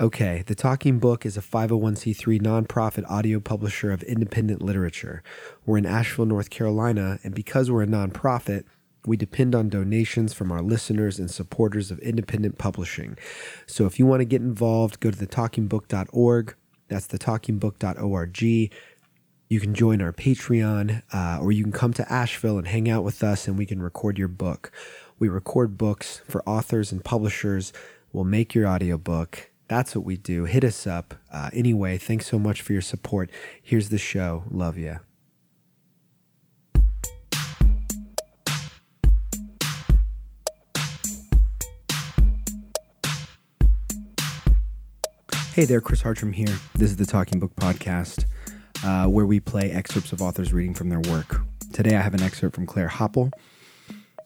Okay, The Talking Book is a 501c3 nonprofit audio publisher of independent literature. We're in Asheville, North Carolina, and because we're a nonprofit, we depend on donations from our listeners and supporters of independent publishing. So if you want to get involved, go to thetalkingbook.org. That's thetalkingbook.org. You can join our Patreon, uh, or you can come to Asheville and hang out with us, and we can record your book. We record books for authors and publishers. We'll make your audiobook. That's what we do. Hit us up. Uh, anyway, thanks so much for your support. Here's the show. Love you. Hey there, Chris Hartram here. This is the Talking Book Podcast, uh, where we play excerpts of authors reading from their work. Today I have an excerpt from Claire Hopple.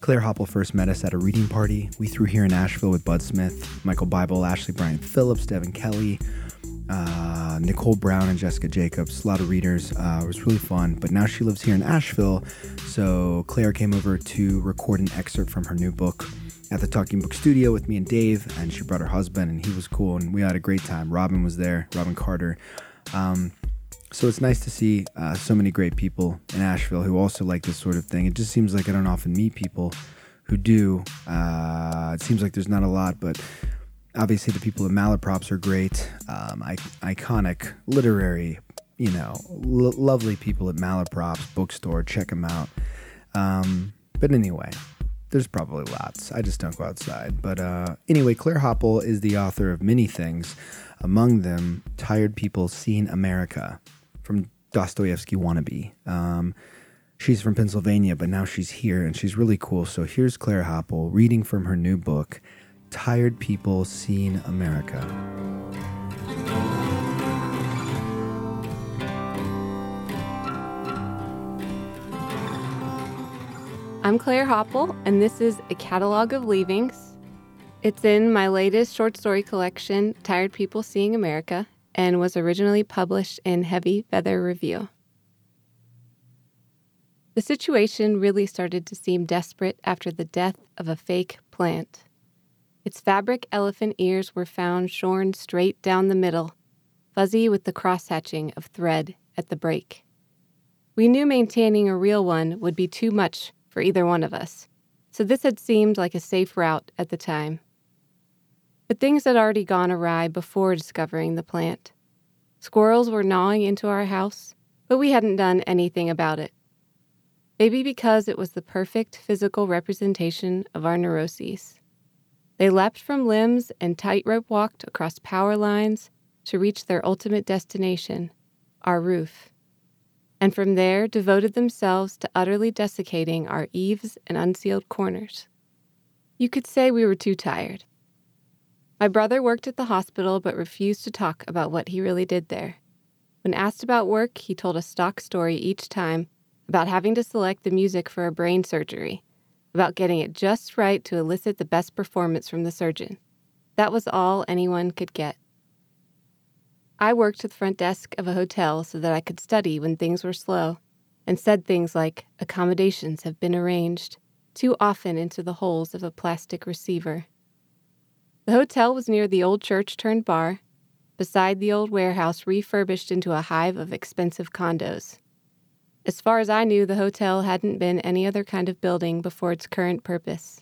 Claire Hopple first met us at a reading party we threw here in Asheville with Bud Smith, Michael Bible, Ashley Bryant Phillips, Devin Kelly, uh, Nicole Brown, and Jessica Jacobs. A lot of readers. Uh, it was really fun. But now she lives here in Asheville, so Claire came over to record an excerpt from her new book at the Talking Book Studio with me and Dave, and she brought her husband, and he was cool, and we had a great time. Robin was there, Robin Carter. Um, so it's nice to see uh, so many great people in Asheville who also like this sort of thing. It just seems like I don't often meet people who do. Uh, it seems like there's not a lot, but obviously the people at Malaprops are great, um, I- iconic, literary, you know, l- lovely people at Malaprops bookstore. Check them out. Um, but anyway, there's probably lots. I just don't go outside. But uh, anyway, Claire Hopple is the author of many things, among them Tired People Seeing America from Dostoevsky Wannabe. Um, she's from Pennsylvania, but now she's here and she's really cool. So here's Claire Hopple reading from her new book, Tired People Seeing America. I'm Claire Hopple, and this is a catalog of leavings. It's in my latest short story collection, Tired People Seeing America, and was originally published in Heavy Feather Review. The situation really started to seem desperate after the death of a fake plant. Its fabric elephant ears were found shorn straight down the middle, fuzzy with the cross hatching of thread at the break. We knew maintaining a real one would be too much for either one of us, so this had seemed like a safe route at the time. But things had already gone awry before discovering the plant. Squirrels were gnawing into our house, but we hadn't done anything about it. Maybe because it was the perfect physical representation of our neuroses. They leapt from limbs and tightrope walked across power lines to reach their ultimate destination, our roof and from there devoted themselves to utterly desiccating our eaves and unsealed corners. You could say we were too tired. My brother worked at the hospital but refused to talk about what he really did there. When asked about work, he told a stock story each time about having to select the music for a brain surgery, about getting it just right to elicit the best performance from the surgeon. That was all anyone could get. I worked at the front desk of a hotel so that I could study when things were slow, and said things like, accommodations have been arranged, too often into the holes of a plastic receiver. The hotel was near the old church turned bar, beside the old warehouse refurbished into a hive of expensive condos. As far as I knew, the hotel hadn't been any other kind of building before its current purpose.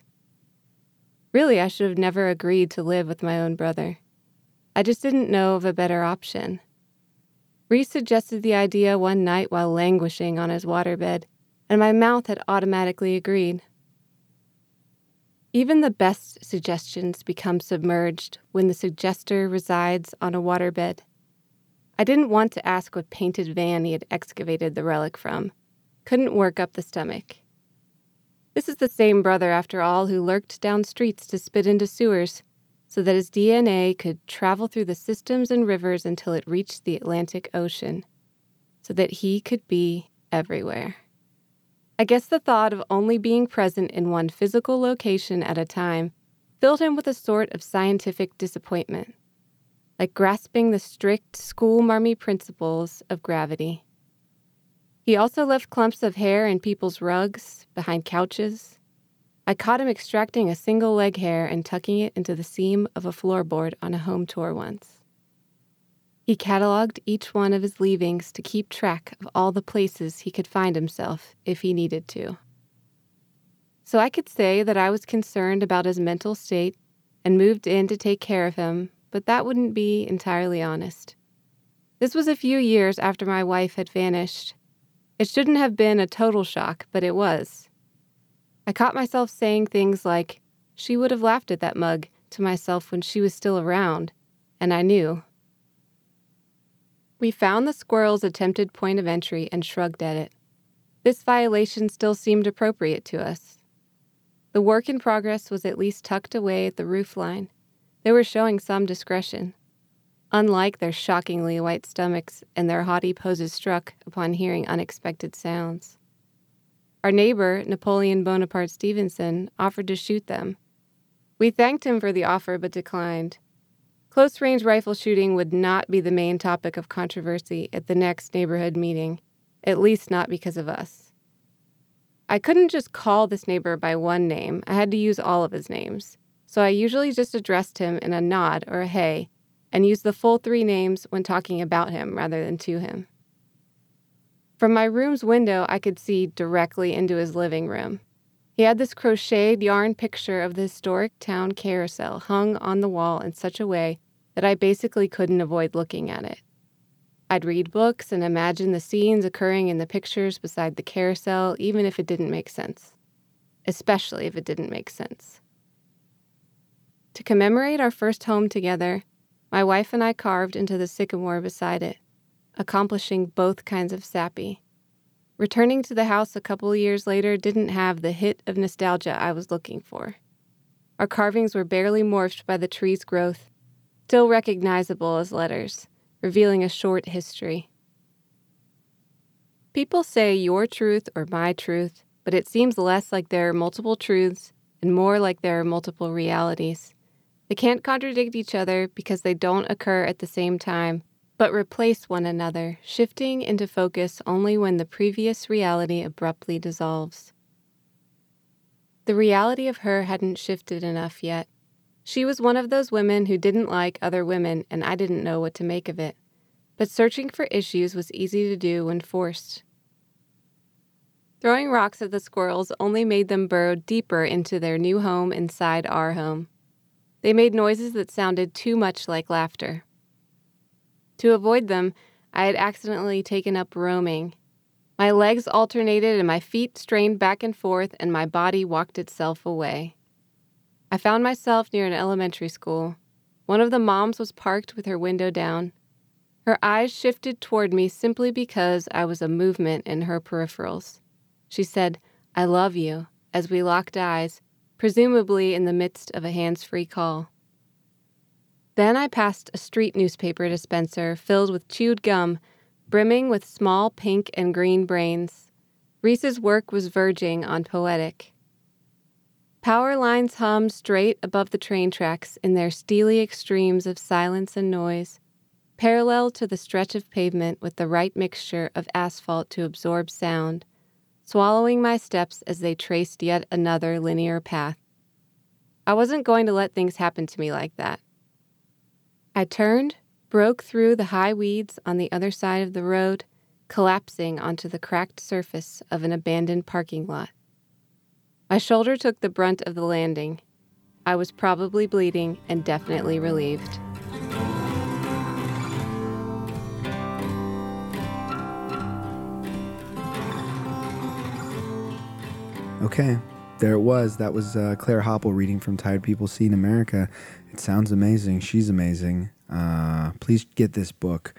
Really, I should have never agreed to live with my own brother. I just didn't know of a better option. Reese suggested the idea one night while languishing on his waterbed, and my mouth had automatically agreed. Even the best suggestions become submerged when the suggester resides on a waterbed. I didn't want to ask what painted van he had excavated the relic from. Couldn't work up the stomach. This is the same brother, after all, who lurked down streets to spit into sewers so that his DNA could travel through the systems and rivers until it reached the Atlantic Ocean, so that he could be everywhere. I guess the thought of only being present in one physical location at a time filled him with a sort of scientific disappointment, like grasping the strict school marmy principles of gravity. He also left clumps of hair in people's rugs, behind couches, I caught him extracting a single leg hair and tucking it into the seam of a floorboard on a home tour once. He cataloged each one of his leavings to keep track of all the places he could find himself if he needed to. So I could say that I was concerned about his mental state and moved in to take care of him, but that wouldn't be entirely honest. This was a few years after my wife had vanished. It shouldn't have been a total shock, but it was. I caught myself saying things like, she would have laughed at that mug to myself when she was still around, and I knew. We found the squirrel's attempted point of entry and shrugged at it. This violation still seemed appropriate to us. The work in progress was at least tucked away at the roof line. They were showing some discretion unlike their shockingly white stomachs and their haughty poses struck upon hearing unexpected sounds. Our neighbor, Napoleon Bonaparte Stevenson, offered to shoot them. We thanked him for the offer but declined. Close range rifle shooting would not be the main topic of controversy at the next neighborhood meeting, at least not because of us. I couldn't just call this neighbor by one name, I had to use all of his names. So I usually just addressed him in a nod or a hey and used the full three names when talking about him rather than to him. From my room's window, I could see directly into his living room. He had this crocheted yarn picture of the historic town carousel hung on the wall in such a way that I basically couldn't avoid looking at it. I'd read books and imagine the scenes occurring in the pictures beside the carousel, even if it didn't make sense. Especially if it didn't make sense. To commemorate our first home together, my wife and I carved into the sycamore beside it, accomplishing both kinds of sappy. Returning to the house a couple years later didn't have the hit of nostalgia I was looking for. Our carvings were barely morphed by the tree's growth, still recognizable as letters, revealing a short history. People say your truth or my truth, but it seems less like there are multiple truths and more like there are multiple realities. They can't contradict each other because they don't occur at the same time, but replace one another, shifting into focus only when the previous reality abruptly dissolves. The reality of her hadn't shifted enough yet. She was one of those women who didn't like other women, and I didn't know what to make of it. But searching for issues was easy to do when forced. Throwing rocks at the squirrels only made them burrow deeper into their new home inside our home. They made noises that sounded too much like laughter. To avoid them, I had accidentally taken up roaming. My legs alternated and my feet strained back and forth, and my body walked itself away. I found myself near an elementary school. One of the moms was parked with her window down. Her eyes shifted toward me simply because I was a movement in her peripherals. She said, I love you, as we locked eyes, presumably in the midst of a hands free call. Then I passed a street newspaper dispenser filled with chewed gum, brimming with small pink and green brains. Reese's work was verging on poetic. Power lines hummed straight above the train tracks in their steely extremes of silence and noise, parallel to the stretch of pavement with the right mixture of asphalt to absorb sound swallowing my steps as they traced yet another linear path. I wasn't going to let things happen to me like that. I turned, broke through the high weeds on the other side of the road, collapsing onto the cracked surface of an abandoned parking lot. My shoulder took the brunt of the landing. I was probably bleeding and definitely relieved. Okay, there it was. That was uh, Claire Hopple reading from Tired People Seeing America. It sounds amazing. She's amazing. Uh, please get this book.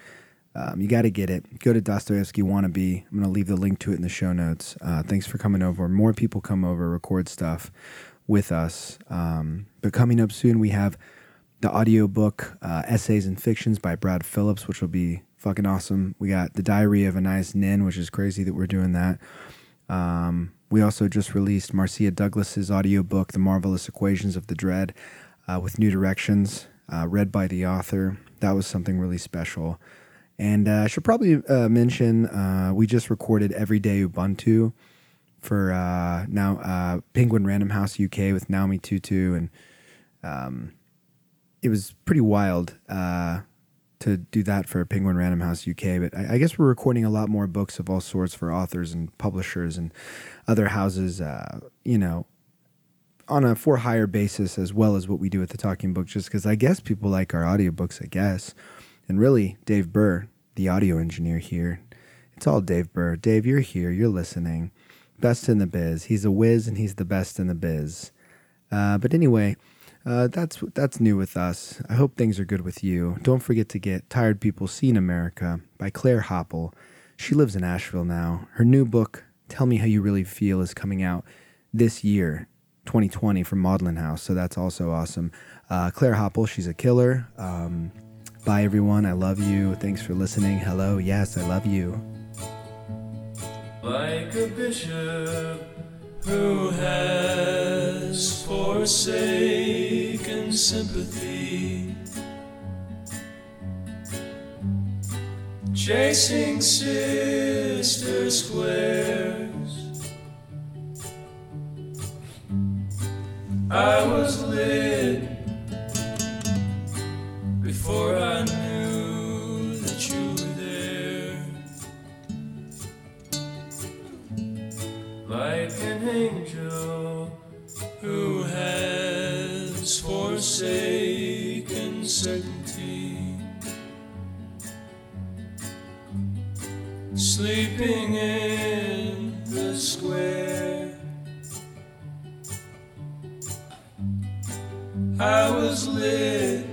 Um, you got to get it. Go to Dostoevsky Wannabe. I'm going to leave the link to it in the show notes. Uh, thanks for coming over. More people come over, record stuff with us. Um, but coming up soon, we have the audiobook uh, Essays and Fictions by Brad Phillips, which will be fucking awesome. We got The Diary of Anais Nin, which is crazy that we're doing that. Um, we also just released Marcia Douglas's audiobook, The Marvelous Equations of the Dread, uh, with new directions, uh, read by the author. That was something really special. And uh, I should probably uh, mention uh, we just recorded Everyday Ubuntu for uh, now Penguin Random House UK with Naomi Tutu, and um, it was pretty wild to do that for Penguin Random House UK, but I, I, guess we're recording a lot more books of all sorts for authors and publishers and other houses. Uh, you know, on a for hire basis as well as what we do at the Talking Book, just because I guess people like our audiobooks, I guess. And really, Dave Burr, the audio engineer here, it's all Dave Burr. Dave, you're here, you're listening. Best in the biz. He's a whiz and he's the best in the biz. Uh, but anyway, uh, that's that's new with us. I hope things are good with you. Don't forget to get Tired People Seeing America by Claire Hopple. She lives in Asheville now. Her new book, Tell Me How You Really Feel, is coming out this year, 2020, from Maudlin House. So that's also awesome. Uh, Claire Hopple, she's a killer. Um, bye, everyone. I love you. Thanks for listening. Hello. Yes, I love you. Like a bishop who has forsaken sympathy, chasing sister squares. I was lit before I knew Like an angel who has forsaken certainty, sleeping in the square. I was lit